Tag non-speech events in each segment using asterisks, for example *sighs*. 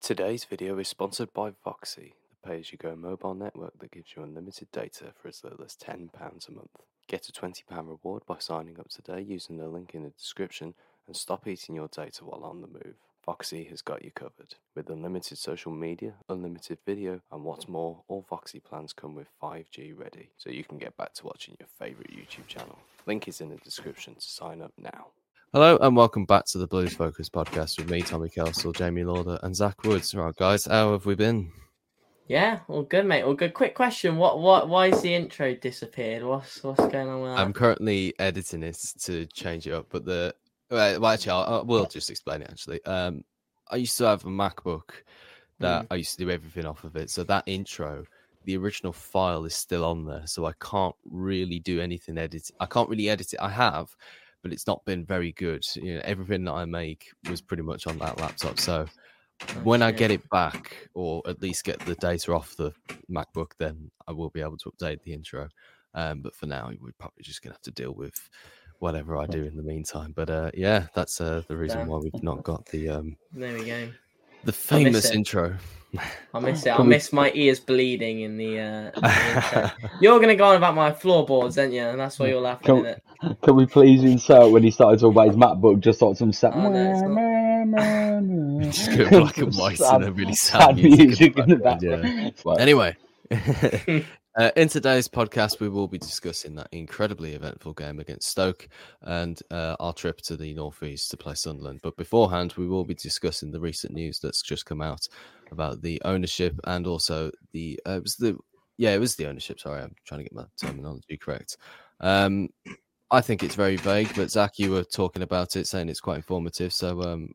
Today's video is sponsored by Voxi, the pay as you go mobile network that gives you unlimited data for as little as £10 a month. Get a £20 reward by signing up today using the link in the description and stop eating your data while on the move. Voxi has got you covered. With unlimited social media, unlimited video, and what's more, all Voxi plans come with 5G ready, so you can get back to watching your favourite YouTube channel. Link is in the description to sign up now. Hello and welcome back to the Blues Focus podcast with me, Tommy Kelsall, Jamie Lauder, and Zach Woods. Right, guys, how have we been? Yeah, all good, mate. All good. Quick question: What, what, why is the intro disappeared? What's, what's going on with that? I'm currently editing it to change it up, but the well, actually, I'll, I will just explain it. Actually, um, I used to have a MacBook that Mm. I used to do everything off of it. So that intro, the original file is still on there, so I can't really do anything edit. I can't really edit it. I have, but it's not been very good. You know, everything that I make was pretty much on that laptop. So when I get it back, or at least get the data off the MacBook, then I will be able to update the intro. Um, but for now, we're probably just gonna have to deal with whatever I do in the meantime. But uh, yeah, that's uh, the reason why we've not got the um, There we go. The famous it. intro. I miss it. I miss my ears bleeding in the. Uh, in the intro. *laughs* You're gonna go on about my floorboards, aren't you? And that's why you're laughing Can- at it. Can we please insert when he started talking about his MacBook, just like some sad, Oh, no, it's not. *laughs* Just go black and white and a really sad sad music in the music in the background, background. yeah. Anyway, *laughs* uh, in today's podcast, we will be discussing that incredibly eventful game against Stoke and uh, our trip to the northeast to play Sunderland. But beforehand, we will be discussing the recent news that's just come out about the ownership and also the uh, it was the yeah it was the ownership. Sorry, I'm trying to get my terminology correct. Um, I think it's very vague, but Zach, you were talking about it, saying it's quite informative. So, um,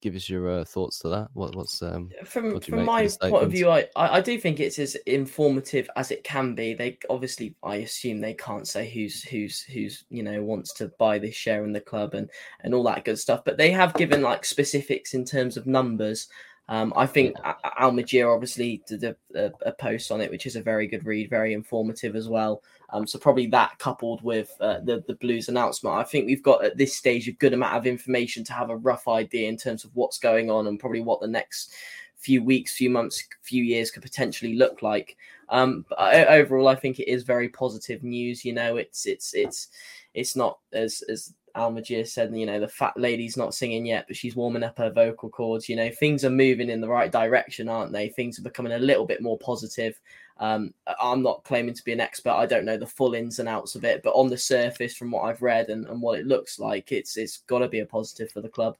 give us your uh, thoughts to that. What, what's um, From What from my point of view, I, I do think it's as informative as it can be. They obviously, I assume they can't say who's who's who's you know wants to buy this share in the club and and all that good stuff. But they have given like specifics in terms of numbers. Um, I think A- A- Almajir obviously did a, a, a post on it, which is a very good read, very informative as well. Um, so probably that coupled with uh, the the Blues announcement, I think we've got at this stage a good amount of information to have a rough idea in terms of what's going on and probably what the next few weeks, few months, few years could potentially look like. Um, overall, I think it is very positive news. You know, it's it's it's it's not as as Almajir said. You know, the fat lady's not singing yet, but she's warming up her vocal cords. You know, things are moving in the right direction, aren't they? Things are becoming a little bit more positive. Um, I'm not claiming to be an expert. I don't know the full ins and outs of it, but on the surface, from what I've read and, and what it looks like, it's it's got to be a positive for the club.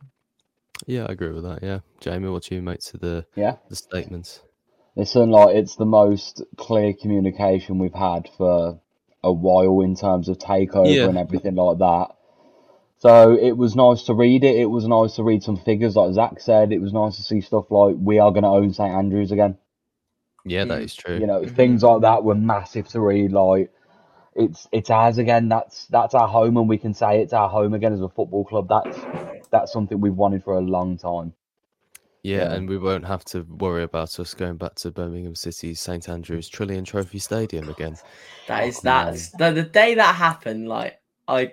yeah, I agree with that. Yeah, Jamie, what do you make to the Yeah. the statements? Listen, like it's the most clear communication we've had for a while in terms of takeover Yeah. and everything like that. So it was nice to read it. It was nice to read some figures, like Zach said. It was nice to see stuff like we are going to own St Andrews again. Yeah, that Mm. true. You know, things like that were massive to read. Like it's it's ours again. That's that's our home, and we can say it's our home again as a football club. That's that's something we've wanted for a long time. Yeah, Yeah. and we won't have to worry about us going back to Birmingham City's St Andrews Trillion Trophy Stadium again. That is Oh, that's the, the day that happened. Like I,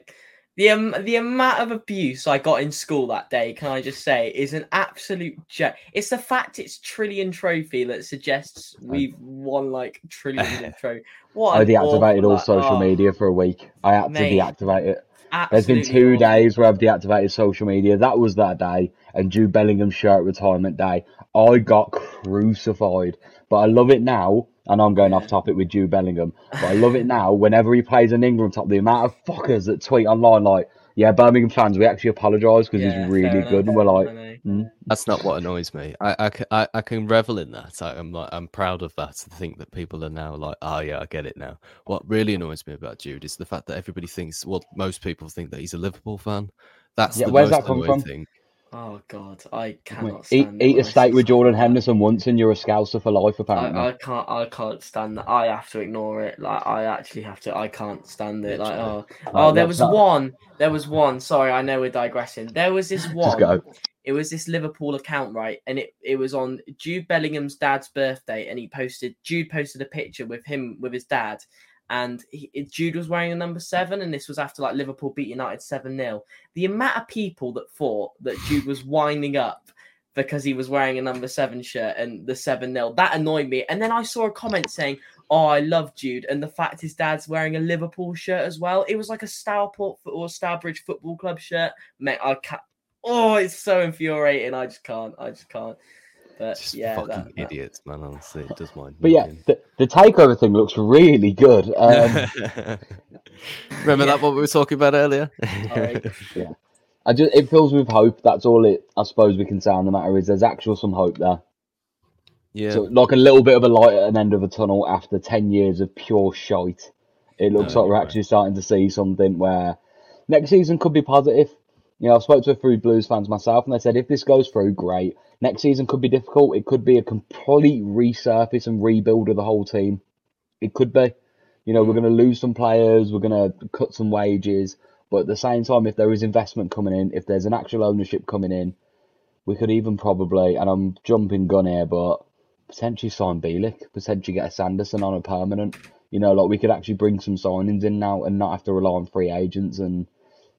The um, the amount of abuse I got in school that day, can I just say, is an absolute joke. It's the fact it's Trillion Trophy that suggests *laughs* we've won like trillions *laughs* of trophy. What I deactivated all social oh, media for a week. I had Mate, to deactivate it. There's been two awful. days where I've deactivated social media. That was that day, and Jude Bellingham's shirt retirement day. I got crucified, but I love it now. And I'm going off topic with Jude Bellingham, but I love it now. Whenever he plays an England top, the amount of fuckers that tweet online like, "Yeah, Birmingham fans, we actually apologise because Yeah, he's really good," enough, and we're like, mm. That's not what annoys me. I, I, I, I can revel in that. I, I'm like I'm proud of that. To think that people are now like, oh yeah, I get it now. What really annoys me about Jude is the fact that everybody thinks, well, most people think that he's a Liverpool fan. That's Yeah, the where's most that come annoying from? thing. Oh god, I cannot eat, eat a steak with Jordan. Henderson once, and you're a scouser for life. Apparently, I, I can't I can't stand that. I have to ignore it. Like I actually have to. I can't stand it. Like oh oh, there was one. There was one. Sorry, I know we're digressing. There was this one. go. It was this Liverpool account, right? And it, it was on Jude Bellingham's dad's birthday, and he posted Jude posted a picture with him with his dad, and he, Jude was wearing a number seven, and this was after like Liverpool beat United seven 0 The amount of people that thought that Jude was winding up because he was wearing a number seven shirt and the seven 0 that annoyed me. And then I saw a comment saying, "Oh, I love Jude," and the fact his dad's wearing a Liverpool shirt as well. It was like a Stourport fo- or Stourbridge Football Club shirt. Mate, I can't. Oh, it's so infuriating. I just can't. I just can't. But Just yeah, fucking that, that- idiots, man. Honestly, it does mind. but yeah, the, the takeover thing looks really good. *laughs* Um, Remember that what we were talking about earlier? Alright. *laughs* yeah, I just it fills with hope. That's all it. I suppose we can say on the matter is there's actual some hope there. yeah, So like a little bit of a light at an end of a tunnel after ten years of pure shite. It looks No, like we're you're right. actually starting to see something where next season could be positive. You know, I've spoke to a few Blues fans myself, and they said if this goes through, great. Next season could be difficult. It could be a complete resurface and rebuild of the whole team. It could be. You know, we're mm. going to lose some players, we're going to cut some wages, but at the same time, if there is investment coming in, if there's an actual ownership coming in, we could even probably, and I'm jumping gun here, but potentially sign Bielik, potentially get a Sanderson on a permanent. You know, like we could actually bring some signings in now and not have to rely on free agents. And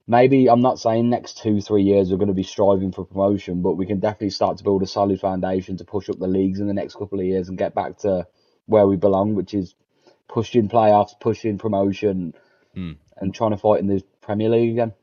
maybe I'm not saying next two, three years we're going to be striving for promotion, but we can definitely start to build a solid foundation to push up the leagues in the next couple of years and get back to where we belong, which is pushing playoffs, pushing promotion, Hmm. and trying to fight in the Premier League again.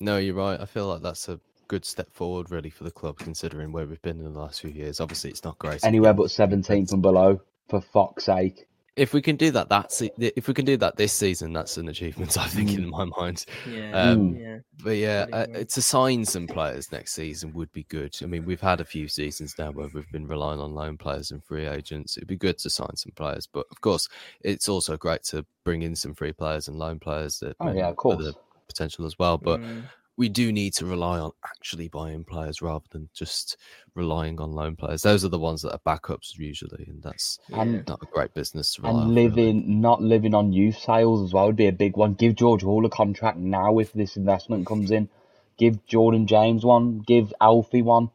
No, you're right. I feel like that's a good step forward, really, for the club, considering where we've been in the last few years. Obviously, it's not great. Anywhere but 17th and below, for fuck's sake. If we can do that, that's if we can do that this season, that's an achievement. I think in my mind. yeah, Um, yeah. But yeah, Fully uh, to sign some players next season would be good. I mean, we've had a few seasons now where we've been relying on loan players and free agents. It'd be good to sign some players, but of course, it's also great to bring in some free players and loan players that Oh, yeah, of for course. the potential as well. But Mm. We do need to rely on actually buying players rather than just relying on loan players. Those are the ones that are backups usually, and that's And- not a great business to rely on. And really. living, not living on youth sales as well would be a big one. Give George Hall a contract now if this investment comes in. Give Jordan James one. Give Alfie one.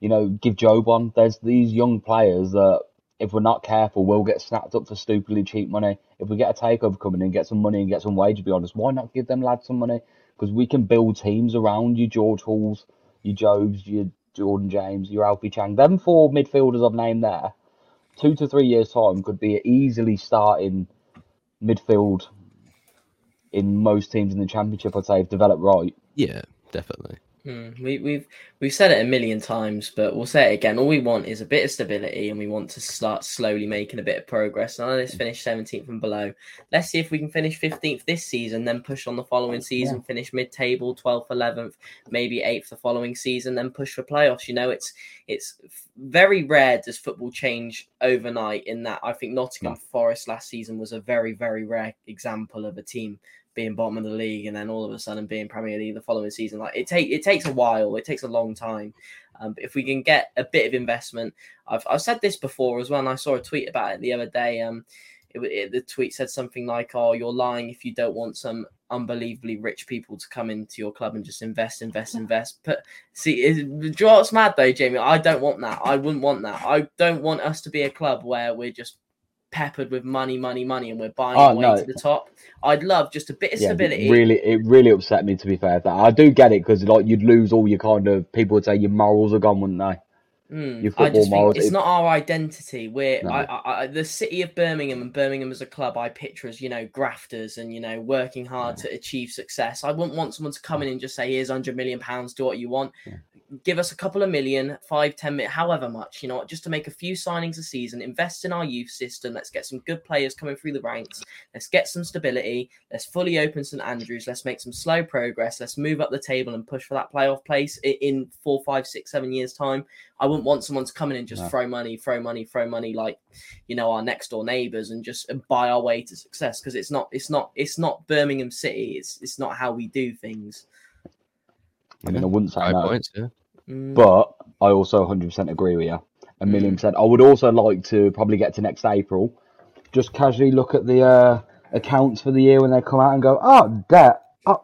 You know, give Jobe one. There's these young players that, if we're not careful, will get snapped up for stupidly cheap money. If we get a takeover coming in, get some money and get some wage, to be honest, why not give them lads some money? Because we can build teams around you, George Halls, your Jobes, your Jordan James, your Alfie Chang. Them four midfielders I've named there two to three years time could be easily starting midfield in most teams in the championship. I'd say if developed right. Yeah, definitely. Mm, we, we've we've said it a million times, but we'll say it again. All we want is a bit of stability, and we want to start slowly making a bit of progress. I know let's finish seventeenth and below. Let's see if we can finish fifteenth this season, then push on the following season, finish mid-table, twelfth, eleventh, maybe eighth the following season, then push for playoffs. You know, it's it's very rare does football change overnight. In that, I think Nottingham Forest last season was a very very rare example of a team being bottom of the league and then all of a sudden being Premier League the following season. Like it take it takes a while, it takes a long time. Um, but if we can get a bit of investment, I've I've said this before as well, and I saw a tweet about it the other day. Um, it, it, the tweet said something like, "Oh, you're lying if you don't want some unbelievably rich people to come into your club and just invest, invest, invest." But see, is, do you know what's mad though, Jamie? I don't want that. I wouldn't want that. I don't want us to be a club where we're just peppered with money, money, money, and we're buying Oh, way no. to the top. I'd love just a bit of Yeah, stability. it really, it really upset me to be fair. That I do get it because like you'd lose all your kind of people would say your morals are gone, wouldn't they? Mm, Your I just think it's it- not our identity. We're No. I, I, I, the city of Birmingham and Birmingham as a club. I picture as you know grafters and you know working hard to achieve success. I wouldn't want someone to come in and just say, "Here's hundred million pounds. Do what you want." Give us a couple of million, five, ten million, however much you know, just to make a few signings a season. Invest in our youth system. Let's get some good players coming through the ranks. Let's get some stability. Let's fully open St Andrews. Let's make some slow progress. Let's move up the table and push for that playoff place in four, five, six, seven years time. I wouldn't want someone to come in and just No. throw money, throw money, throw money like you know our next door neighbors and just uh, buy our way to success because it's not, it's not, it's not Birmingham City. It's it's not how we do things. I mean, I wouldn't say Five no, points, yeah. Mm. but I also 100% agree with you. A million Mm. percent. I would also like to probably get to next April, just casually look at the uh, accounts for the year when they come out and go, oh, debt, oh,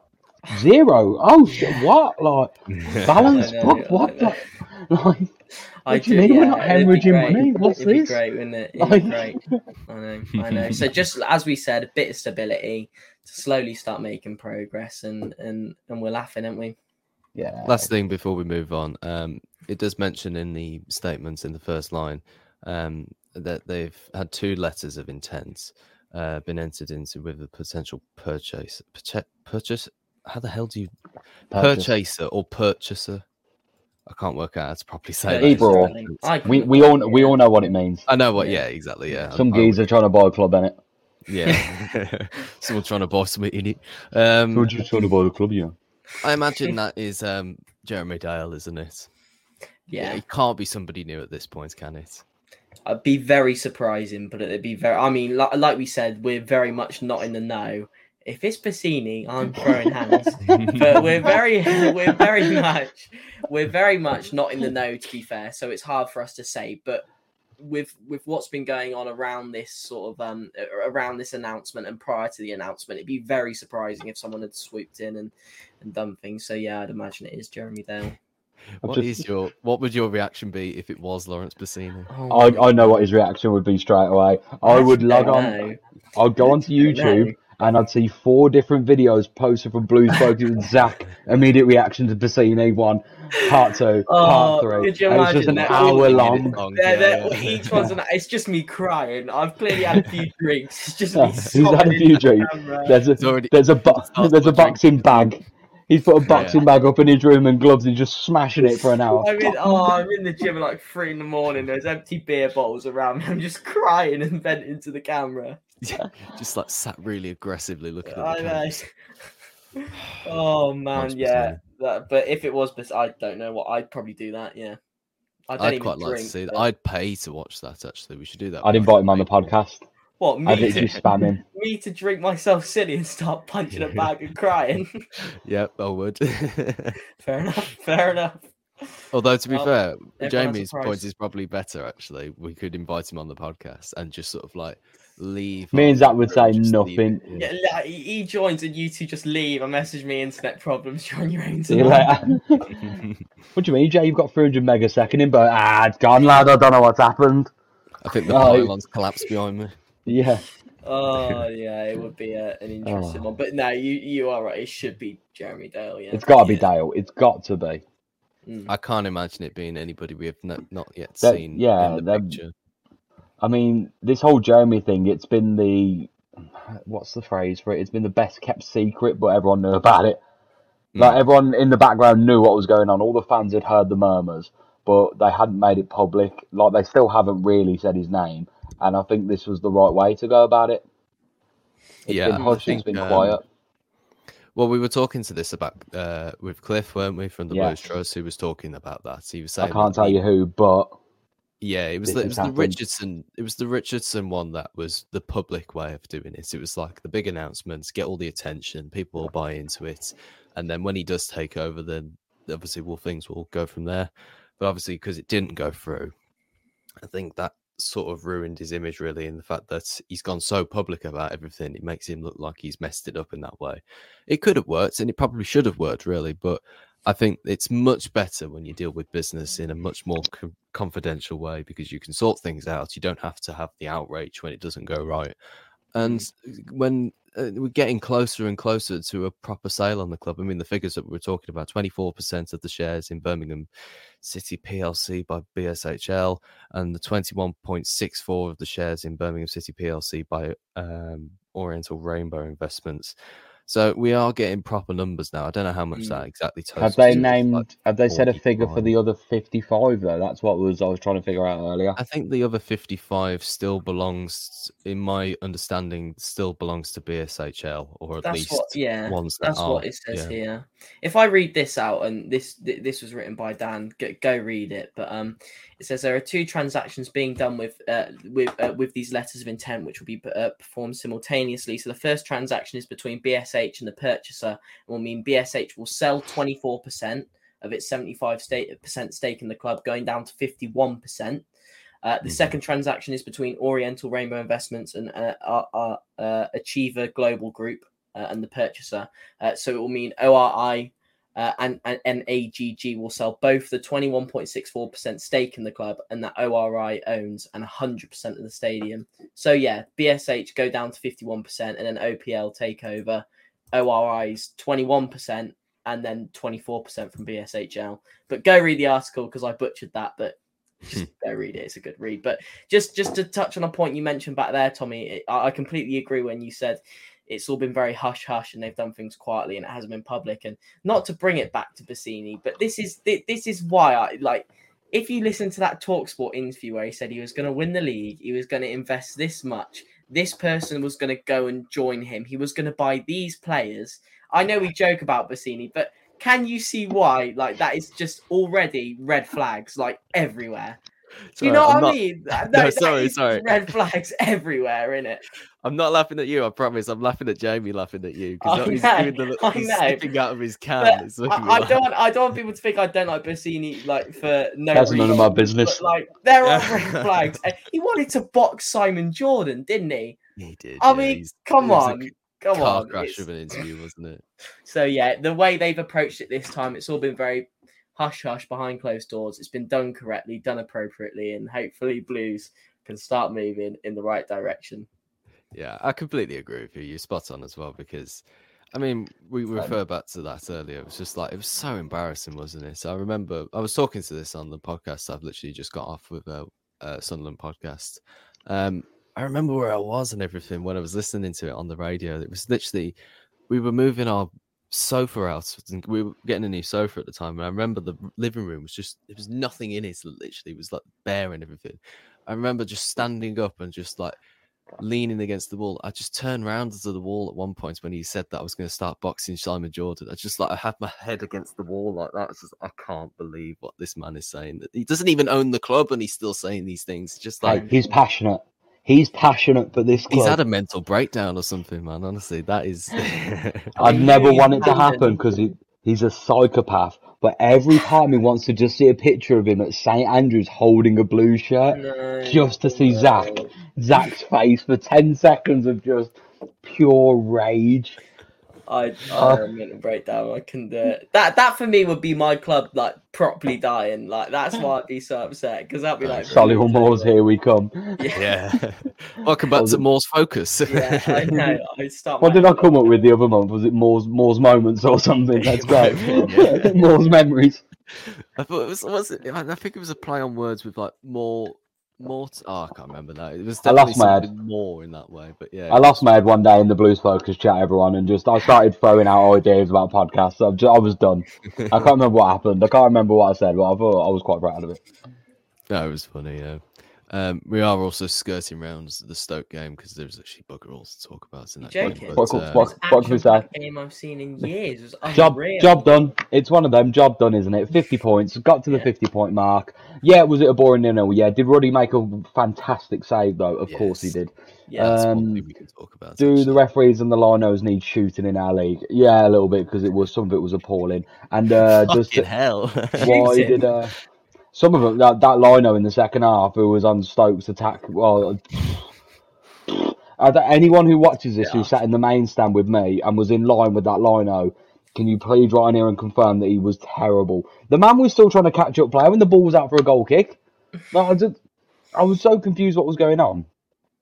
zero. Oh, shit, what? Like, *laughs* balance know, book, what? The- *laughs* Like, I do you mean we're not hemorrhaging money? What's it'd be this? great, wouldn't it? It'd Like- be great. *laughs* I know, I know. So just as we said, a bit of stability to slowly start making progress, and and and we're laughing, aren't we? Yeah. Last thing before we move on, um, it does mention in the statements in the first line um, that they've had two letters of intent uh, been entered into with a potential purchase. Purchase? purchase how the hell do you Purchase. purchaser or purchaser? I can't work out how to properly say that. Either or. We, we all we all know what it means. I know what. Yeah. Yeah, exactly. Yeah, Some I- I would- geezer trying to buy a club in it. Yeah, *laughs* someone trying to buy something in it. Um, just trying to buy the club, yeah. I imagine that is um, Jeremy Dale, isn't it? Yeah, it can't be somebody new at this point, can it? I'd be very surprising, but it'd be very. I mean, like, like we said, we're very much not in the know. If it's Bassini, I'm throwing hands. *laughs* but we're very, *laughs* we're very much, we're very much not in the know. To be fair, so it's hard for us to say. But with with what's been going on around this sort of um around this announcement and prior to the announcement, it'd be very surprising if someone had swooped in and and done things. So yeah, I'd imagine it is Jeremy Dale. What just- is your what would your reaction be if it was Laurence Bassini? Oh I, I know what his reaction would be straight away. I would actually log on. know. I'd go onto don't know. YouTube and I'd see four different videos posted from Blues Focus with Zach. Immediate reaction to Bassini one, part two, Oh, part three. could you And it's just an that? hour long. Long, Yeah, yeah, they're- yeah. each one's an, it's just me crying. I've clearly had a few *laughs* drinks. It's just Yeah, me he's had a few into the drinks. There's a already- there's a bo- there's a boxing bag. He's put a boxing bag up in his room and gloves and just smashing it for an hour. I'm in, oh, I'm in the gym at like three in the morning. There's empty beer bottles around me. I'm just crying and venting to the camera. Yeah, just like sat really aggressively looking at the I know. *laughs* Oh man, Laurence yeah. That, but if it was, Bas- I don't know what. I'd probably do that. Yeah. I don't I'd even quite like to drink, see that. but- I'd pay to watch that. Actually, we should do that. I'd invite him on the podcast. What me? I'd literally to, spam him. *laughs* me to drink myself silly and start punching a *laughs* bag and crying. Yep, I would. fair enough. Fair enough. Although to be Well, fair, everyone has a Jamie's point is probably better. Actually, we could invite him on the podcast and just sort of like leave. Me our and Zach would say nothing. Yeah, like, he he joins and you two just leave and message me internet problems. *laughs* You're on your own. See you tonight. later. *laughs* what do you mean, Jay? You've got 300 megasecond in, but ah, it's gone, lad. I don't know what's happened. I think the Oh, pylons collapsed behind me. Yeah. Oh yeah, it would be a, an interesting Oh. one. But no, you you are right. It should be Jeremy Dale. Yeah, It's got to be Yeah. Dale. It's got to be. Mm. I can't imagine it being anybody we have no, not yet That- seen. yeah, in the that- picture. I mean, this whole Jeremy thing, it's been the. What's the phrase for it? It's been the best kept secret, but everyone knew about it. Like, everyone in the background knew what was going on. All the fans had heard the murmurs, but they hadn't made it public. Like, they still haven't really said his name. And I think this was the right way to go about it. It's Yeah, been I hushed, it's think, been um, quiet. Well, we were talking to this about uh, with Cliff, weren't we, from the Yeah. Blues Trust, who was talking about that. He was saying, I can't tell you who, but Yeah, it was the, it was the. Richardson. It was the Richardson one that was the public way of doing it. It was like the big announcements, get all the attention, people will buy into it, and then when he does take over, then obviously, well, things will go from there. But obviously, because it didn't go through, I think that sort of ruined his image really, in the fact that he's gone so public about everything. It makes him look like he's messed it up in that way. It could have worked, and it probably should have worked, really, but I think it's much better when you deal with business in a much more co- confidential way because you can sort things out. You don't have to have the outrage when it doesn't go right. And Mm. when uh, we're getting closer and closer to a proper sale on the club, I mean, the figures that we're talking about 24% of the shares in Birmingham City PLC by BSHL and the 21.64 of the shares in Birmingham City PLC by um, Oriental Rainbow Investments. So we are getting proper numbers now. I don't know how much Mm. that exactly totals. Have they named? like have they said a figure for the other fifty-five though? That's what was I was trying to figure out earlier. I think the other 55 still belongs, in my understanding, still belongs to BSHL, or at That's least what, yeah, ones that that's are. what it says yeah. here. If I read this out, and this this was written by Dan, go, go read it. But um, it says there are two transactions being done with uh, with uh, with these letters of intent, which will be uh, performed simultaneously. So the first transaction is between BSH and the purchaser, will mean BSH will sell twenty four percent of its seventy five percent stake in the club, going down to fifty one percent. Uh, the Mhm. second transaction is between Oriental Rainbow Investments and uh, our, uh, Achiever Global Group uh, and the purchaser. Uh, so it will mean ORI uh, and, and NAGG will sell both the 21.64% stake in the club and that ORI owns and 100% of the stadium. So yeah, BSH go down to 51% and then OPL take over. ORI's 21% and then 24% from BSHL. But go read the article because I butchered that, but just hmm. go read it. It's a good read. But just just to touch on a point you mentioned back there, Tommy, it, I I completely agree when you said it's all been very hush hush and they've done things quietly and it hasn't been public. And not to bring it back to Bassini, but this is this is why I like. If you listen to that Talksport interview where he said he was going to win the league, he was going to invest this much, this person was going to go and join him, he was going to buy these players. I know we joke about Bassini, but can you see why? Like that is just already red flags like everywhere. Do you Sorry, know I'm what I not- mean? *laughs* That- No, that sorry, is sorry. Red flags *laughs* everywhere, in it. I'm not laughing at you. I promise. I'm laughing at Jamie laughing at you because he's know, doing the I he's know. slipping out of his can. But It's making me I, I don't. want- I don't want people to think I don't like Bassini like for no reason. That's reason. none of my business. But, like there are *laughs* red flags. He wanted to box Simon Jordan, didn't he? He did. I yeah, mean, come it was a on, come car on. crash It's- of an interview, wasn't it? So yeah, the way they've approached it this time, it's all been very hush hush behind closed doors. It's been done correctly, done appropriately, and hopefully Blues can start moving in the right direction. Yeah, I completely agree with you. You're spot on as well because, I mean, we refer back to that earlier. It was just like it was so embarrassing, wasn't it? So I remember I was talking to this on the podcast. I've literally just got off with a, uh Sunderland podcast. Um, I remember where I was and everything when I was listening to it on the radio. It was literally we were moving our sofa out. We were getting a new sofa at the time, and I remember the living room was just there was nothing in it. Literally, it was like bare and everything. I remember just standing up and just like leaning against the wall. I just turned round to the wall at one point when he said that I was going to start boxing Simon Jordan. I just like I had my head against the wall like that. It's just, I can't believe what this man is saying. He doesn't even own the club and he's still saying these things. Just like Hey, he's passionate. He's passionate for this club. he's had a mental breakdown or something, man. Honestly, that is. *laughs* I'd never want it to happen because he, he's a psychopath. But every time he wants to just see a picture of him at St Andrews holding a blue shirt, No, just to see no. Zach, Zach's face for ten seconds of just pure rage. I, Uh, I mental breakdown. I can do it. That that for me would be my club like properly dying. Like that's why I'd be so upset because that'd be like Solihull Moors, here we come. yeah. *laughs* Welcome back to Moore's Focus. Yeah, I know. I start. *laughs* *laughs* What did I come up with the other month? Was it Moore's Moore's moments or something? Let's go. Yeah. Moore's memories. I thought it was was it? I I think it was a play on words with like more, more. T- oh, I can't remember now. It was I definitely lost my head. more in that way. But yeah, I lost my head one day in the Blues Focus chat, everyone, and just I started throwing out ideas about podcasts. So just, I was done. I can't *laughs* remember what happened. I can't remember what I said, but I thought I was quite proud of it. No, it was funny. Yeah. Um, we are also skirting around the Stoke game because there's actually bugger all to talk about in that You're game. But, What- uh, what- what can we game I've seen in years. It was *laughs* Job job done. It's one of them. Job done, isn't it? Fifty *laughs* points. Got to the Yeah. fifty point mark. Yeah, was it a boring nil? Yeah. Did Ruddy make a fantastic save though? Of course he did. Yeah, that's one um, thing we can talk about. Do the referees and the linos need shooting in our league? Yeah, a little bit because it was some of it was appalling. And uh, *laughs* does Fucking hell. why did uh, some of them that that lino in the second half who was on Stokes attack? Well, I don't- anyone who watches this who sat in the main stand with me and was in line with that lino, Can you please write in here and confirm that he was terrible? The man was still trying to catch up play when the ball was out for a goal kick. Like, I, just, I was so confused what was going on.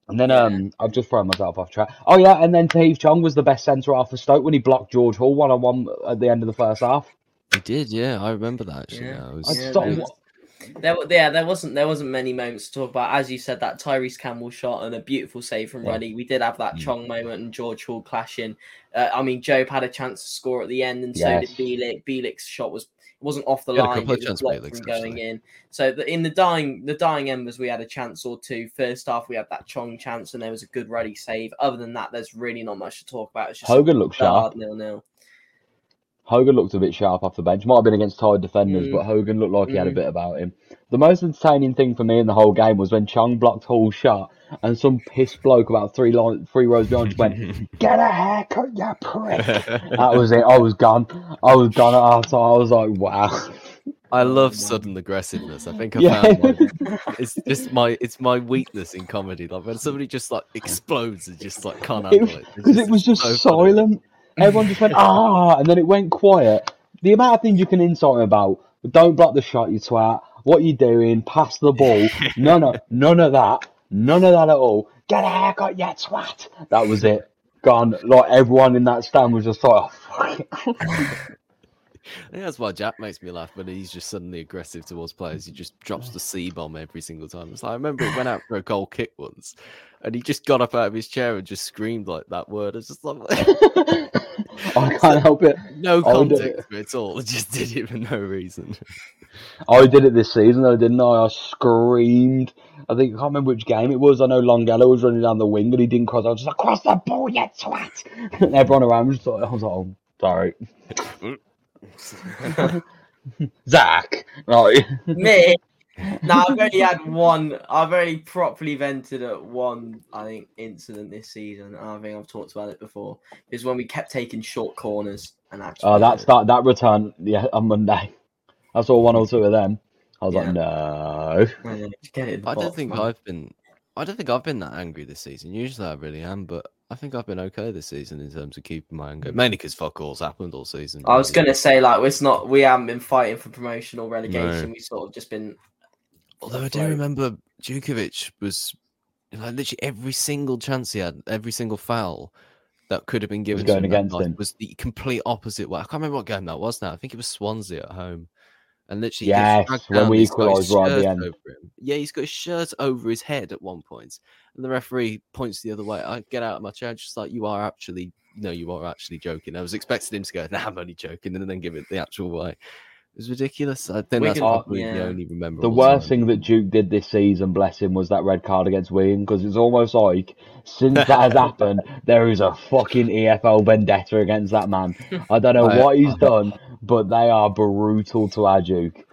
And then um, I've just thrown myself off track. Oh yeah, and then Tahith Chong was the best centre half for Stoke when he blocked George Hall one on one at the end of the first half. He did, yeah. I remember that. Actually, Yeah. now. I was- just thought, there was- There, yeah, there wasn't there wasn't many moments to talk about. As you said, that Tyrese Campbell shot and a beautiful save from Yeah. Ruddy. We did have that Chong moment and George Hall clashing. Uh, I mean, Jobe had a chance to score at the end, and so did Bielik. Bielik's shot was it wasn't off the He had a line; it was blocked Bielik's, from going in. So the, in the dying the dying embers, we had a chance or two. First half, we had that Chong chance, and there was a good Ruddy save. Other than that, there's really not much to talk about. It's just Hogan looked sharp. nil nil. Hogan looked a bit sharp off the bench. Might have been against tired defenders, Mm. but Hogan looked like he had a Mm. bit about him. The most entertaining thing for me in the whole game was when Chong blocked Hall's shot and some pissed bloke about three line, three rows behind just went, *laughs* "Get a haircut, you prick." that was it. I was gone. I was gone at half time. I was like, "Wow." I love sudden aggressiveness. I think I Yeah. found like, *laughs* it's just my it's my weakness in comedy. Like when somebody just like explodes and just like can't handle it. Because it was just so funny. silent. Everyone just went, ah, and then it went quiet. The amount of things you can insult him about, don't block the shot, you twat. What you doing? Pass the ball. *laughs* None of, none of that. None of that at all. Get a haircut, you twat. That was it. Gone. Like everyone in that stand was just like, oh, fuck it. *laughs* I think that's why Jack makes me laugh when he's just suddenly aggressive towards players. He just drops the C bomb every single time. It's like, I remember it went out for a goal kick once, and he just got up out of his chair and just screamed like that word. It's just like *laughs* I can't help it. no I would do context it at all. *laughs* It just did it for no reason. I did it this season though, didn't I? I screamed. I think I can't remember which game it was. I know Longelo was running down the wing and he didn't cross. I was just like, cross the ball, you twat! *laughs* And everyone around was like, I was like, oh, sorry. Zach, right? Me. No, I've only had one. I've only properly vented at one. I think incident this season. I think I've talked about it before. Is when we kept taking short corners and actually. Oh, that's that that return. Yeah, on Monday. I saw one or two of them. I was Yeah. like, no. Yeah, just get it in the I don't think man. I've been. I don't think I've been that angry this season. Usually I really am, but I think I've been okay this season in terms of keeping my anger. Mainly because fuck all's happened all season. I was really. gonna say like it's not. We haven't been fighting for promotion or relegation. No. We sort of just been. Although I do afloat. remember Djukovic was like literally every single chance he had, every single foul that could have been given going to him against him. was the complete opposite way. I can't remember what game that was now. I think it was Swansea at home. And literally, Yes, when we he's got his equalised right at the end. Yeah, he's got his shirt over his head at one point, and the referee points the other way. I get out of my chair, just like you are actually, no, you are actually joking. I was expecting him to go, "Nah, I'm only joking," and then give it the actual way. It was ridiculous. I think that's Wigan- probably the only remember. The worst thing that Duke did this season, bless him, was that red card against Wigan because it's almost like since that has *laughs* happened, there is a fucking EFL vendetta against that man. I don't know *laughs* I- what he's done, but they are brutal to our Duke.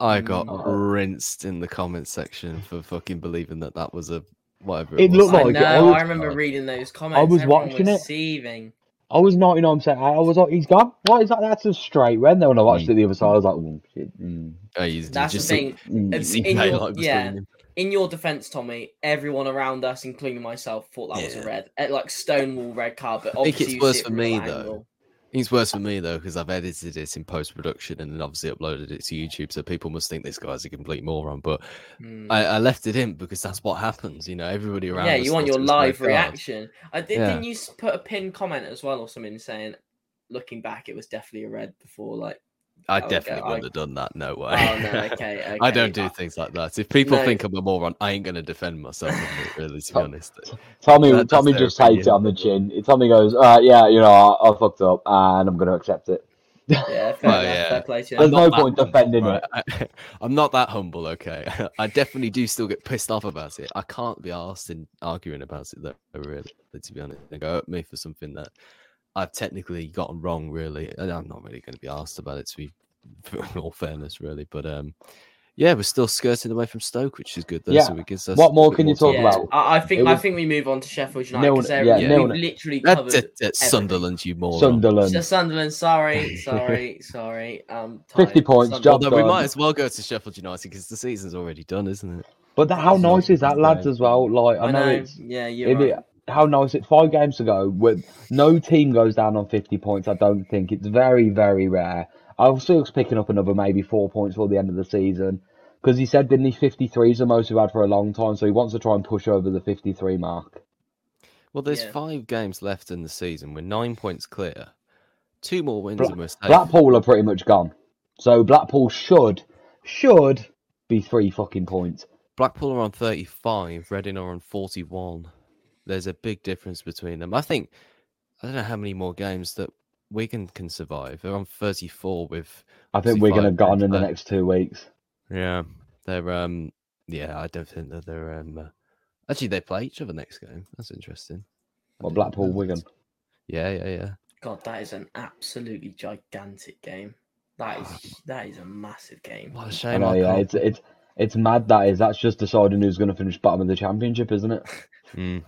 I got Mm. rinsed in the comments section for fucking believing that that was a whatever. It, It was. looked I like know. it. I I, was- remember reading those comments. I was Everyone watching was it. Seething. I was 99% I I was like, he's gone. What is that? That's a straight red. Then when I watched it the other side, I was like, oh, shit. Mm, Oh, you- you That's the just thing. mm. It's in your, between yeah. In your defense, Tommy, everyone around us, including myself, thought that was a red, eh, like Stonewall red card. But I think obviously it's worse it for me, though. angle. It's worse for me though because I've edited it in post production and then obviously uploaded it to YouTube, so people must think this guy's a complete moron. But Hmm. I, I left it in because that's what happens. You know, everybody around. Yeah, you want your it was a red live reaction. I did. Yeah. Didn't you put a pinned comment as well or something saying, looking back, it was definitely a red before? Like, I Okay, definitely I- wouldn't have done that. No way. oh no, okay, *laughs* I don't do things like that. If people no. think I'm a moron, I ain't gonna defend myself. it, really, to be honest. Tommy, That- Tommy just takes it on the chin. Tommy goes, uh, yeah, you know, I, I fucked up and I'm going to accept it. *laughs* Yeah, fair, Well, yeah. fair play to. There's no point humble, defending right? it. *laughs* I, am not that humble, okay? I definitely do still get pissed off about it. I can't be asked in arguing about it, though, really, to be honest. They go at me for something that I've technically gotten wrong, really. And I'm not really going to be asked about it, to be *laughs* in all fairness, really. But um, yeah, we're still skirting away from Stoke, which is good, though. Yeah. So it gives us What more bit can you talk yeah, about? I, I think It I think we move on to Sheffield United Nil- because yeah, we've nil- literally That's covered it, that's everything. Sunderland, you more Sunderland. So Sunderland, sorry, *laughs* sorry, sorry. Um, 50 points, job Although we might as well go to Sheffield United because the season's already done, isn't it? But that, how nice is that, lads, as well? Like, I, I know, know. it's. Yeah, you're If right. It, how now is it? Five games to go. With no team goes down on fifty points. I don't think it's very very rare. I'll still picking up another maybe four points for the end of the season because he said didn't he fifty three is the most we've had for a long time, so he wants to try and push over the fifty three mark. Well, there's Yeah. five games left in the season. We're nine points clear. Two more wins Bla- and we're safe. Blackpool are pretty much gone, so Blackpool should should be three fucking points. Blackpool are on 35, Reading are on 41. There's a big difference between them. I think, I don't know how many more games that Wigan can survive. They're on 34 with. I think we're gonna 65 gone in the next two weeks. Yeah. They're, um, yeah, I don't think that they're, um, uh, actually, they play each other next game. That's interesting. I Well, Blackpool. Wigan. Yeah, yeah, yeah. God, that is an absolutely gigantic game. That is *sighs* that is a massive game. What a I shame. know, I yeah, it's it's it's mad. That is. That's just deciding who's going to finish bottom of the championship, isn't it? *laughs* Mm.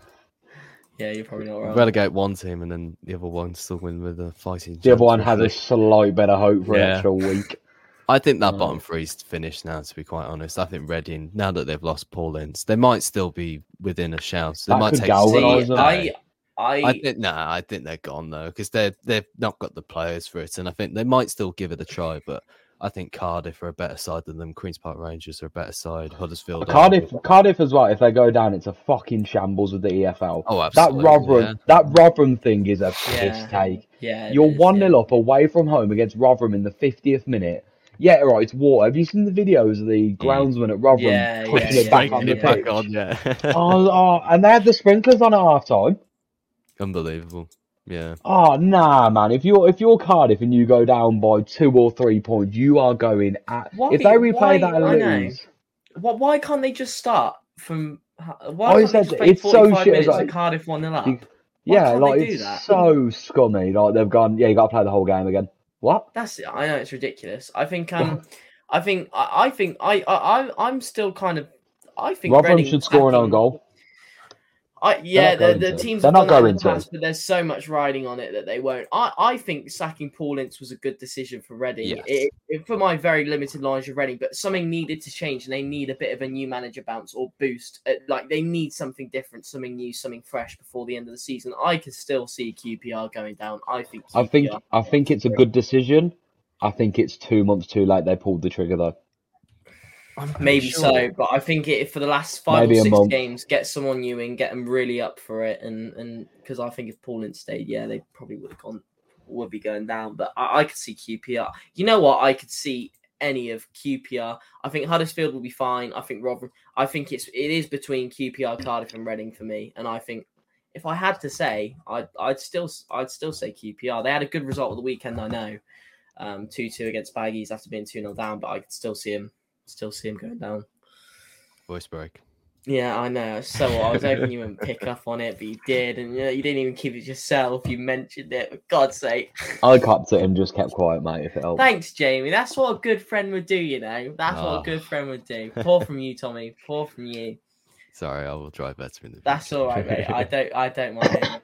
Yeah, you're probably not wrong. Relegate one team and then the other one still win with a fighting. The other one has a slight better hope for an Yeah. extra week. *laughs* I think that Mm. bottom three's finished now. To be quite honest, I think Reading now that they've lost Paul Ince, they might still be within a shout. They That might take. galvanise See, them. I, I, I think nah, I think they're gone though because they're they've not got the players for it, and I think they might still give it a try. But I think Cardiff are a better side than them. Queens Park Rangers are a better side. Huddersfield, are- Cardiff, Cardiff as well. If they go down, it's a fucking shambles with the EFL. Oh, that absolutely, Rotherham, yeah. that Rotherham thing is a piss Yeah. take. yeah, it You're is, one yeah. 0 up away from home against Rotherham in the fiftieth minute. Yeah, right. It's water. Have you seen the videos of the mm. groundsman at Rotherham Yeah, pushing yeah, it back on the it pitch? *laughs* back on, yeah. oh, oh, and they had the sprinklers on at half time. Unbelievable. Yeah. Oh nah, man! If you're if you're Cardiff and you go down by two or three points, you are going at. Why- if they replay why- that and I lose, Why, why can't they just start from? Why I can't they said just it's so 45 shit, minutes like- Cardiff one 0 up? you- Why yeah, can't like they do it's that? so scummy. Like they've gone, yeah, you got to play the whole game again. What? That's I know it's ridiculous. I think um, *laughs* I think I, I think I I I'm- I'm still kind of. I think Rotherham Reading should score an own goal. I, yeah, the, the teams They're not done that in going to. past, but there's so much riding on it that they won't. I, I think sacking Paul Ince was a good decision for Reading. Yes. It, it- for my very limited knowledge of Reading, but something needed to change, and they need a bit of a new manager bounce or boost. Uh, Like they need something different, something new, something fresh before the end of the season. I can still see QPR going down. I think. I think I think it's a good decision. I think it's two months too late. They pulled the trigger though. I'm pretty Maybe sure- so, but I think it, for the last five Maybe or six month. games, get someone new in, get them really up for it, and and because I think if Paul Ince stayed, yeah, they probably would have gone, would be going down. But I, I could see QPR. You know what? I could see any of QPR. I think Huddersfield will be fine. I think Rotherham. I think it's it is between QPR, Cardiff, and Reading for me. And I think if I had to say, I'd I'd still I'd still say QPR. They had a good result of the weekend. I know, um, two two against Baggies after being two 0 down, but I could still see him still see him going down. Voice break. Yeah, I know. So I was hoping you wouldn't pick up on it, but you did, and you, know, you didn't even keep it yourself. You mentioned it. For God's sake! I copped it and just kept quiet, mate. If it helps. Thanks, Jamie. That's what a good friend would do. You know, that's what Oh. a good friend would do. Pour from you, Tommy. Pour from you. Sorry, I will try better in the. That's all right, mate. I *laughs* don't. I don't mind.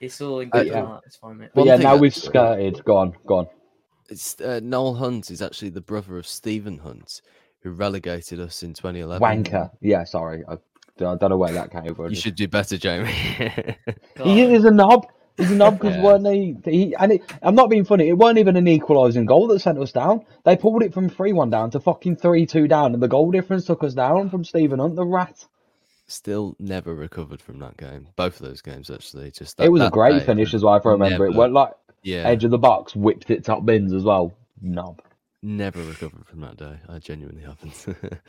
It's all in Uh, good yeah. heart. It's fine, mate. But yeah, now we've skirted. Go on, go on. It's uh, Noel Hunt is actually the brother of Stephen Hunt, who relegated us in 2011. Wanker. Yeah, sorry. I, I don't know where that came from. You should do better, Jamie. *laughs* He is a knob. He's a knob because Yeah. weren't they? He, and it, I'm not being funny. It weren't even an equalising goal that sent us down. They pulled it from three one down to fucking three two down, and the goal difference took us down from Stephen Hunt, the rat. Still never recovered from that game. Both of those games, actually. Just it that- was a great finish as well. If I remember, it never- went like Yeah, edge of the box, whipped it top bins as well. Knob. Never recovered from that day. I genuinely haven't. *laughs*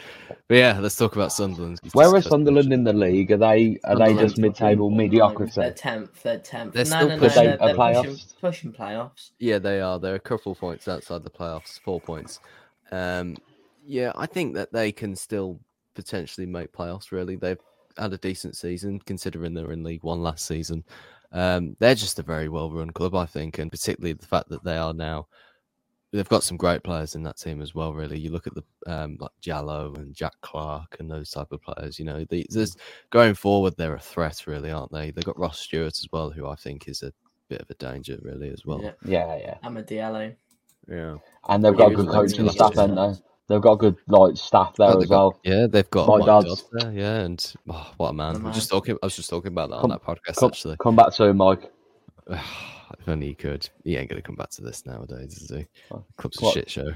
but yeah, let's talk about Sunderland. We've Where are Sunderland in the league? Are they are they just mid table mediocrity? They're mediocrity? tenth. They're tenth. They're no, still no, no, pushing- they're, they they're a pushing, playoffs? pushing playoffs. Yeah, they are. They're a couple points outside the playoffs, four points. Um, yeah, I think that they can still potentially make playoffs. Really, they've had a decent season considering they were in League One last season. Um, they're just a very well-run club, I think, and particularly the fact that they are now. They've got some great players in that team as well. Really, you look at the um, like Diallo and Jack Clarke and those type of players. You know, the, there's going forward, they're a threat, really, aren't they? They've got Ross Stewart as well, who I think is a bit of a danger, really, as well. Yeah, Yeah, yeah. Amad Diallo. yeah. And they've got he good coaching like- staff, haven't they? They've got good like staff there Oh, as got- well. yeah, they've got Mike Mike Dodds. Dodds there, yeah, and oh, what a man! The I was just talking. I was just talking about that Come- on that podcast Come, actually. come back soon, Mike. *sighs* if only he could. He ain't gonna come back to this nowadays, is he? Oh, Club's a what? shit show.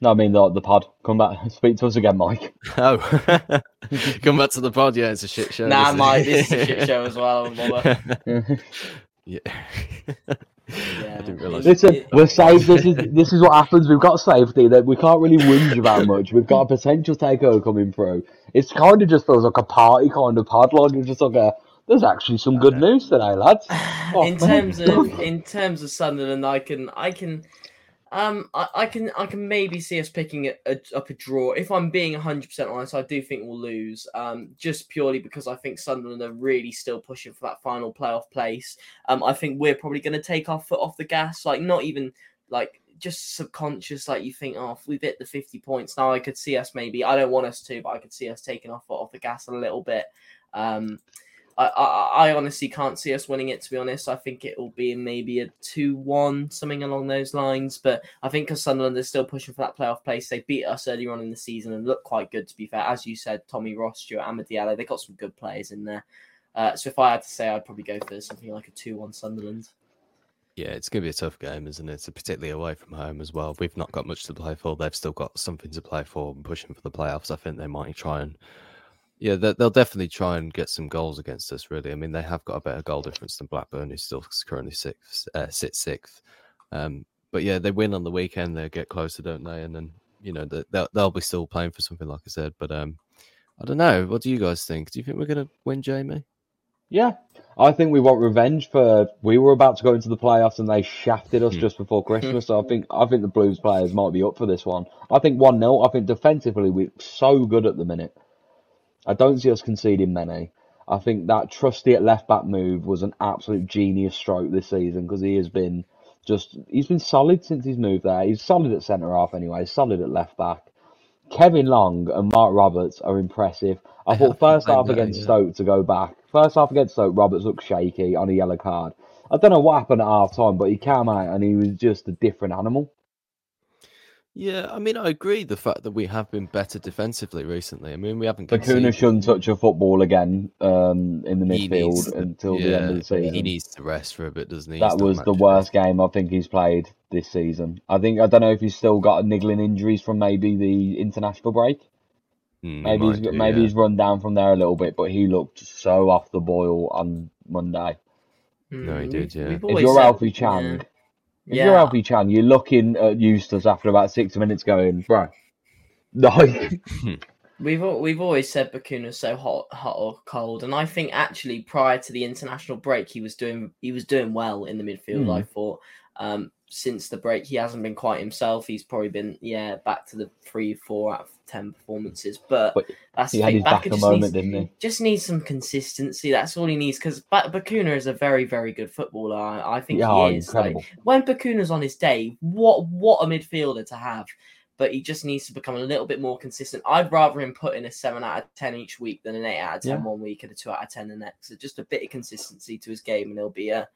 No, I mean the, the pod. Come back, *laughs* speak to us again, Mike. *laughs* Oh, *laughs* come back to the pod. Yeah, it's a shit show. Nah, this Mike, this is a shit show as well. yeah. Yeah. I didn't realise. Listen, we're safe. This is this is what happens. We've got safety that we can't really whinge about much. We've got a potential takeover coming through. It's kind of just feels like a party kind of pod. Like it's just like a. There's actually some good news today, lads. *laughs* Oh, in terms of in terms of Sunderland, I can I can um I, I can I can maybe see us picking a, a, up a draw. If I'm being 100 percent honest, I do think we'll lose. Um, just purely because I think Sunderland are really still pushing for that final playoff place. Um, I think we're probably going to take our foot off the gas. Like not even like just subconscious. Like you think, oh, we've hit the 50 points now, I could see us maybe. I don't want us to, but I could see us taking our foot off the gas a little bit. Um, I, I, I honestly can't see us winning it. To be honest, I think it will be maybe a two-one, something along those lines. But I think because Sunderland is still pushing for that playoff place, they beat us earlier on in the season and looked quite good. To be fair, as you said, Tommy Ross, Stewart Amadiello, they got some good players in there. Uh, so if I had to say, I'd probably go for something like a two-one Sunderland. Yeah, it's going to be a tough game, isn't it? So particularly away from home as well. We've not got much to play for. They've still got something to play for and pushing for the playoffs. I think they might try and, yeah, they- they'll definitely try and get some goals against us. Really, I mean, they have got a better goal difference than Blackburn, who still currently sixth, uh, sits sixth. Um, but yeah, they win on the weekend. They get closer, don't they? And then you know they- they'll they'll be still playing for something, like I said. But um, I don't know. What do you guys think? Do you think we're going to win, Jamie? Yeah, I think we want revenge for. We were about to go into the playoffs and they shafted us Hmm. just before *laughs* Christmas. So I think I think the Blues players might be up for this one. I think one 0 I think defensively we're so good at the minute. I don't see us conceding many. I think that trusty at left back move was an absolute genius stroke this season because he has been just he's been solid since he's moved there. He's solid at centre half anyway. Solid at left back. Kevin Long and Marc Roberts are impressive. I thought first half against yeah. Stoke to go back. First half against Stoke, Roberts looked shaky on a yellow card. I don't know what happened at half time, but he came out and he was just a different animal. Yeah, I mean, I agree. The fact that we have been better defensively recently. I mean, we haven't. Bacuna conceded- shouldn't touch a football again um, in the He midfield to- until the end of the season. He needs to rest for a bit, doesn't he? That done was the matches. worst game I think he's played this season. I think I don't know if he's still got niggling injuries from maybe the international break. Mm, Maybe might he's do, maybe yeah. he's run down from there a little bit, but he looked so off the boil on Monday. No, he Mm, did, yeah. we've If you're said- Alfie Chang, yeah. If Yeah. you're Alfie Chang, you're looking at Eustace after about six minutes, going, bro, like, *laughs* We've we've always said Bacuna's so hot, hot or cold, and I think actually prior to the international break, he was doing he was doing well in the midfield. Hmm. I thought um, since the break, he hasn't been quite himself. He's probably been yeah back to the three, four out of ten performances, but, But that's he the had his back a moment, needs, didn't he? just needs some consistency. That's all he needs because ba- Bacuna is a very very good footballer. I, I think Yeah, he is. Like, when Bacuna's on his day, what what a midfielder to have. But he just needs to become a little bit more consistent. I'd rather him put in a seven out of ten each week than an eight out of ten Yeah. one week and a two out of ten the next. So just a bit of consistency to his game, and he'll be a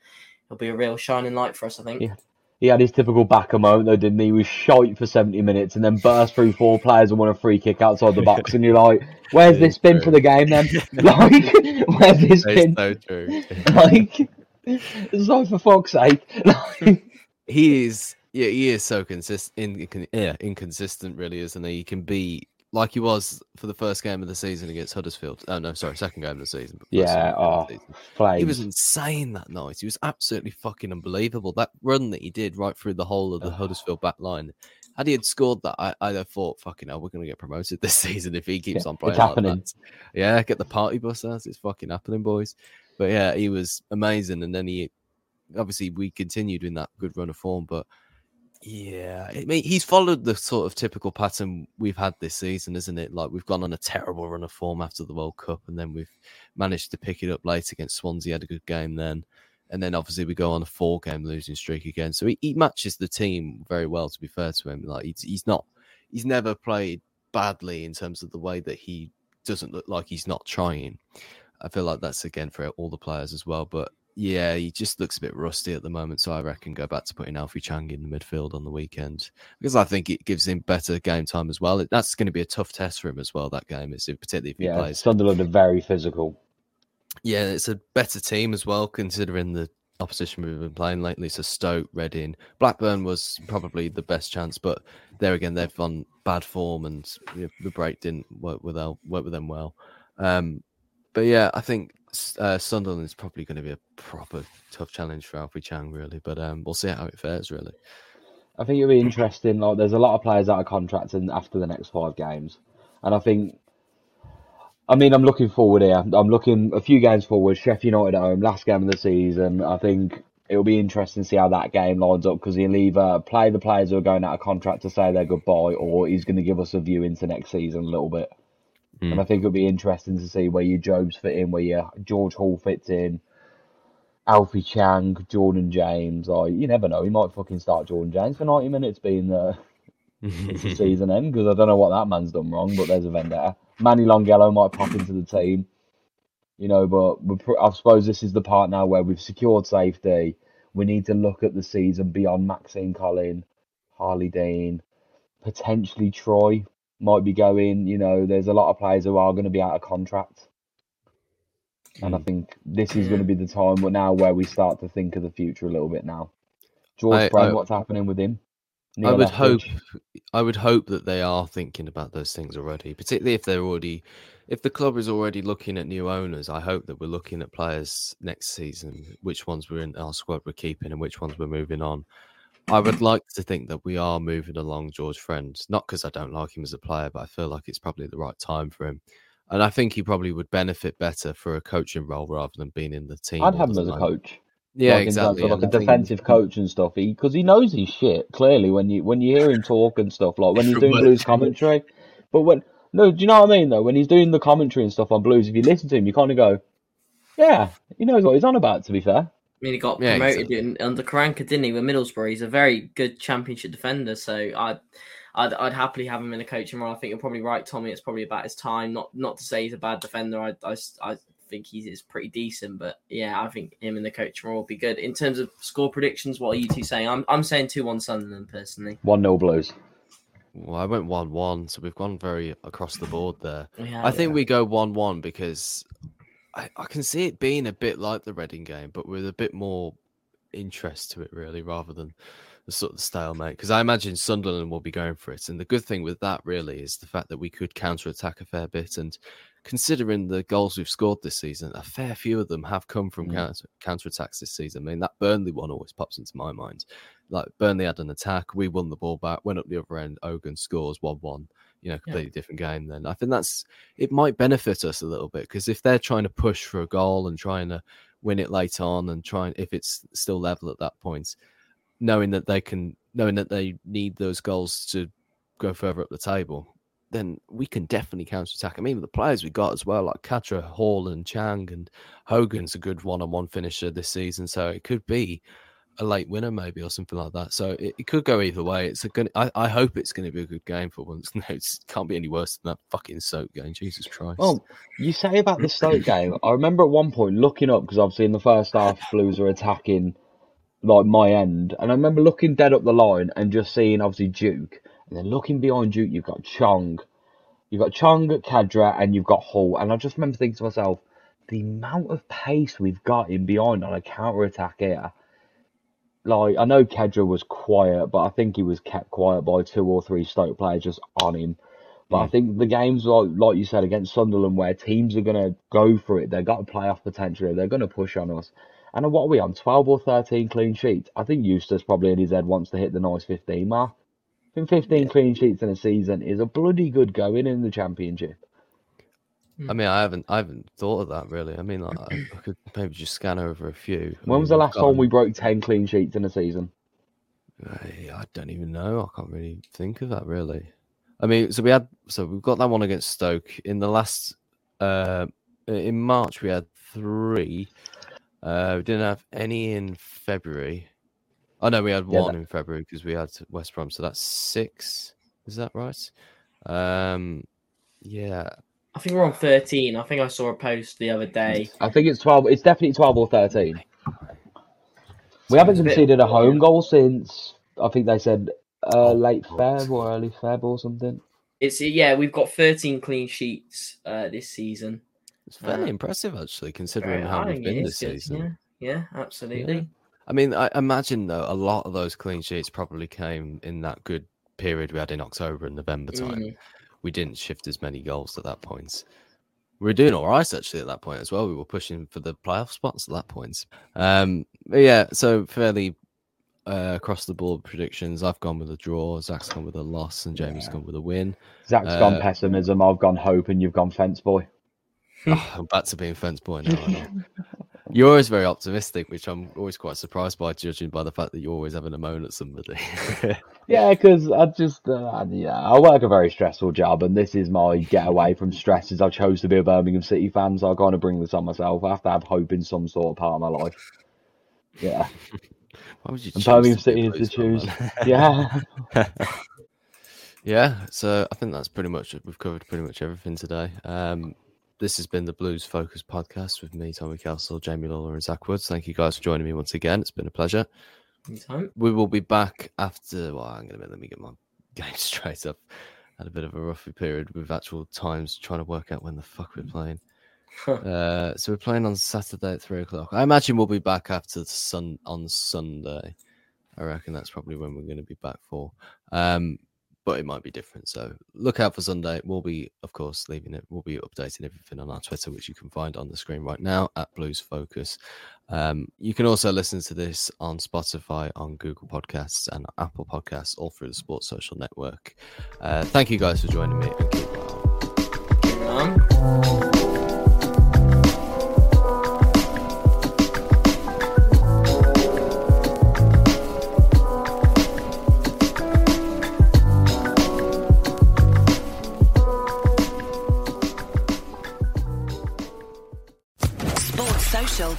he'll be a real shining light for us. I think. Yeah. He had his typical backer moment though, didn't he? He was shite for 70 minutes and then burst through four players and won a free kick outside the box. And you're like, where's this is spin true. for the game then? *laughs* *laughs* like, where's this That is spin? so true. *laughs* like, it's like for fuck's sake. Like, he is yeah he is so consistent in, yeah inconsistent really isn't he he can be like he was for the first game of the season against Huddersfield. Oh no sorry second game of the season. Yeah, oh, season. he was insane that night. He was absolutely fucking unbelievable. That run that he did right through the whole of the Huddersfield back line had he had scored that I, I'd thought fucking hell we're going to get promoted *laughs* this season if he keeps Yeah, on it's playing like happening. that yeah get the party bus out it's fucking happening boys. But yeah he was amazing and then he obviously we continued in that good run of form, but yeah, I mean he's followed the sort of typical pattern we've had this season, isn't it? Like we've gone on a terrible run of form after the World Cup, and then we've managed to pick it up late against Swansea. Had a good game then, and then obviously we go on a four-game losing streak again. So he, he matches the team very well. To be fair to him, like he's, he's not, he's never played badly in terms of the way that he doesn't look like he's not trying. I feel like that's again for all the players as well, but yeah, he just looks a bit rusty at the moment. So I reckon go back to putting Alfie Chang in the midfield on the weekend because I think it gives him better game time as well. That's going to be a tough test for him as well. That game is particularly if he Yeah, plays. Sunderland are very physical. Yeah, it's a better team as well, considering the opposition we've been playing lately. So Stoke, Reading, Blackburn was probably the best chance, but there again, they've on bad form, and the break didn't work with them, work with them well. Um, but yeah, I think uh, Sunderland is probably going to be a proper tough challenge for Alfie Chang, really. But um, we'll see how it fares, really. I think it'll be interesting. Like, there's a lot of players out of contract in, after the next five games, and I think. I mean, I'm looking forward here. I'm looking a few games forward. Sheffield United at home, last game of the season. I think it'll be interesting to see how that game lines up because he'll either play the players who are going out of contract to say their goodbye, or he's going to give us a view into next season a little bit. Mm. And I think it'll be interesting to see where your Jobes fit in, where your George Hall fits in, Alfie Chang, Jordan James. Or you never know, he might fucking start Jordan James for 90 minutes being the, the *laughs* season end because I don't know what that man's done wrong, but there's a vendetta. Manny Longelo might pop into the team, you know. But pr- I suppose this is the part now where we've secured safety. We need to look at the season beyond Maxime Colin, Harlee Dean, potentially Troy might be going. You know, there's a lot of players who are going to be out of contract, and I hmm. think this is going to be the time where now where we start to think of the future a little bit now. George I- Brown, I- what's happening with him? I Neil would hope, I would hope that they are thinking about those things already, particularly if they're already, if the club is already looking at new owners. I hope that we're looking at players next season, which ones we're in our squad we're keeping and which ones we're moving on. I would like to think that we are moving along George Friend, not because I don't like him as a player, but I feel like it's probably the right time for him. And I think he probably would benefit better for a coaching role rather than being in the team. I'd have him as a coach. Yeah, like, exactly. of, and like a think- defensive coach and stuff. Because he, knows his shit clearly when you when you hear him talk and stuff. Like when he's *laughs* doing blues *laughs* commentary. But when no, do you know what I mean though? When he's doing the commentary and stuff on blues, if you listen to him, you kind of go, "Yeah, he knows what he's on about." To be fair, I mean, he got Yeah, promoted in, under Karanka, didn't he, with Middlesbrough? He's a very good championship defender, so I'd, I'd, I'd happily have him in a coaching role. I think you're probably right, Tommy. It's probably about his time. Not, not to say he's a bad defender. I, I, I think he's is pretty decent, but yeah, I think him in the coaching role would be good. In terms of score predictions, what are you two saying? I'm, I'm saying two one Sunderland personally. one 0 blows. Well, I went one-one, so we've gone very across the board there. Yeah, I think we go one-one because I, I can see it being a bit like the Reading game, but with a bit more interest to it, really, rather than the sort of stalemate. Because I imagine Sunderland will be going for it, and the good thing with that really is the fact that we could counter-attack a fair bit. And considering the goals we've scored this season, a fair few of them have come from Mm. counter counter-attacks this season. I mean, that Burnley one always pops into my mind. Like Burnley had an attack, we won the ball back, went up the other end, Ogun scores one-one. You know, completely different game. Then I think that's it might benefit us a little bit because if they're trying to push for a goal and trying to win it late on and trying if it's still level at that point, knowing that they can, knowing that they need those goals to go further up the table, then we can definitely counter attack. I mean, the players we got as well, like Khadra, Hall, and Chang, and Hogan's a good one on one finisher this season. So it could be a late winner, maybe, or something like that. So it, it could go either way. It's a good, I, I hope it's going to be a good game for once. *laughs* No, it can't be any worse than that fucking Stoke game. Jesus Christ. Well, you say about the Stoke game. I remember at one point looking up because obviously in the first half, *laughs* Blues were attacking like my end, and I remember looking dead up the line and just seeing obviously Duke, and then looking behind Duke, you've got Chong, you've got Chong, Khadra, and you've got Hull, and I just remember thinking to myself, the amount of pace we've got in behind on a counter attack here. Like I know Khadra was quiet, but I think he was kept quiet by two or three Stoke players just on him. But I hmm. think the games like like you said against Sunderland, where teams are gonna go for it, they've got a playoff potential, they're gonna push on us. And what are we on? Twelve or thirteen clean sheets? I think Eustace probably in his head wants to hit the nice fifteen mark. I think fifteen clean sheets in a season is a bloody good going in the championship. I mean, I haven't, I haven't thought of that really. I mean, like, I I *clears throat* could maybe just scan over a few. I When mean, was the last got- time we broke ten clean sheets in a season? I I don't even know. I can't really think of that really. I mean, so we had so we've got that one against Stoke in the last uh in March we had three. Uh we didn't have any in February. Oh no, we had Yeah, one in February because we had West Brom, so that's six. Is that right? Um yeah. I think we're on 13. I think I saw a post the other day. I think it's twelve. It's definitely twelve or thirteen. We haven't It's a bit- conceded a home goal since I think they said uh, late Feb or early Feb or something. It's yeah, we've got 13 clean sheets uh, this season. It's fairly Uh, impressive, actually, considering how we've been this good, season. Yeah, yeah, absolutely. I mean, I imagine though a lot of those clean sheets probably came in that good period we had in October and November time. Mm. We didn't shift as many goals at that point. We were doing all right actually at that point as well. We were pushing for the playoff spots at that point. Um, but yeah, so fairly uh, across the board predictions. I've gone with a draw. Zach's gone with a loss, and Jamie's Yeah. gone with a win. Zach's gone Uh, pessimism. I've gone hope, and you've gone fence boy. Oh, *laughs* I'm back to being fence boy now. *laughs* You're always very optimistic, which I'm always quite surprised by, judging by the fact that you're always having a moan at somebody. *laughs* Yeah, because I just uh, yeah, I work a very stressful job, and this is my getaway from stresses. I chose to be a Birmingham City fan, so I kind of bring this on myself. I have to have hope in some sort of part of my life. Yeah, *laughs* Why would you and choose Birmingham City is to choose. *laughs* Yeah, yeah, so I think that's pretty much it. We've covered pretty much everything today. Um, this has been the Blues Focus podcast with me, Tommy Castle, Jamie Lawler, and Zach Woods. Thank you guys for joining me once again. It's been a pleasure. Anytime. We will be back after. Well, I'm gonna let me get my *laughs* game straight up. Had a bit of a rough period with actual times trying to work out when the fuck we're playing. *laughs* Uh, so we're playing on Saturday at three o'clock. I imagine we'll be back after the sun on Sunday. I reckon that's probably when we're going to be back for. Um, but it might be different. So look out for Sunday. We'll be, of course, leaving it. We'll be updating everything on our Twitter, which you can find on the screen right now at Blues Focus. Um, you can also listen to this on Spotify, on Google Podcasts, and Apple Podcasts, all through the Sports Social Network. Uh, thank you guys for joining me. And keep well.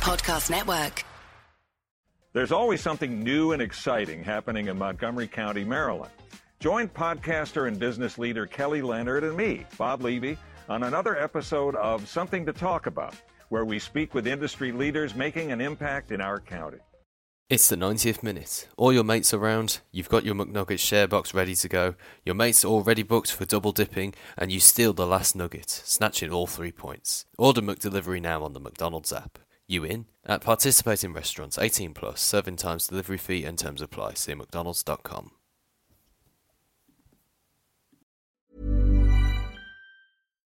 Podcast Network. There's always something new and exciting happening in Montgomery County, Maryland. Join podcaster and business leader Kelly Leonard and me, Bob Levy, on another episode of Something to Talk About, where we speak with industry leaders making an impact in our county. It's the 90th minute. All your mates around, you've got your McNuggets share box ready to go, your mates are already booked for double dipping, and you steal the last nugget, snatching all three points. Order McDelivery now on the McDonald's app. You in? At participating restaurants, 18 plus, serving times, delivery fee, and terms apply. See McDonald's.com.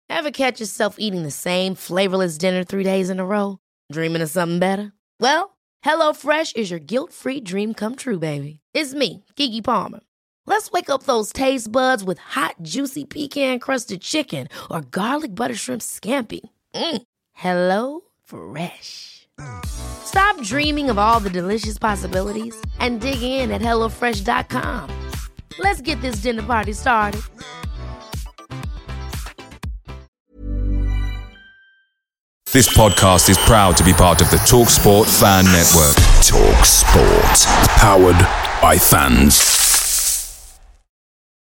Ever catch yourself eating the same flavorless dinner three days in a row? Dreaming of something better? Well, HelloFresh is your guilt free dream come true, baby. It's me, Keke Palmer. Let's wake up those taste buds with hot, juicy pecan crusted chicken or garlic butter shrimp scampi. Mm. Hello Fresh. Stop dreaming of all the delicious possibilities and dig in at HelloFresh.com. Let's get this dinner party started. This podcast is proud to be part of the TalkSport Fan Network. Talk Sport. Powered by fans.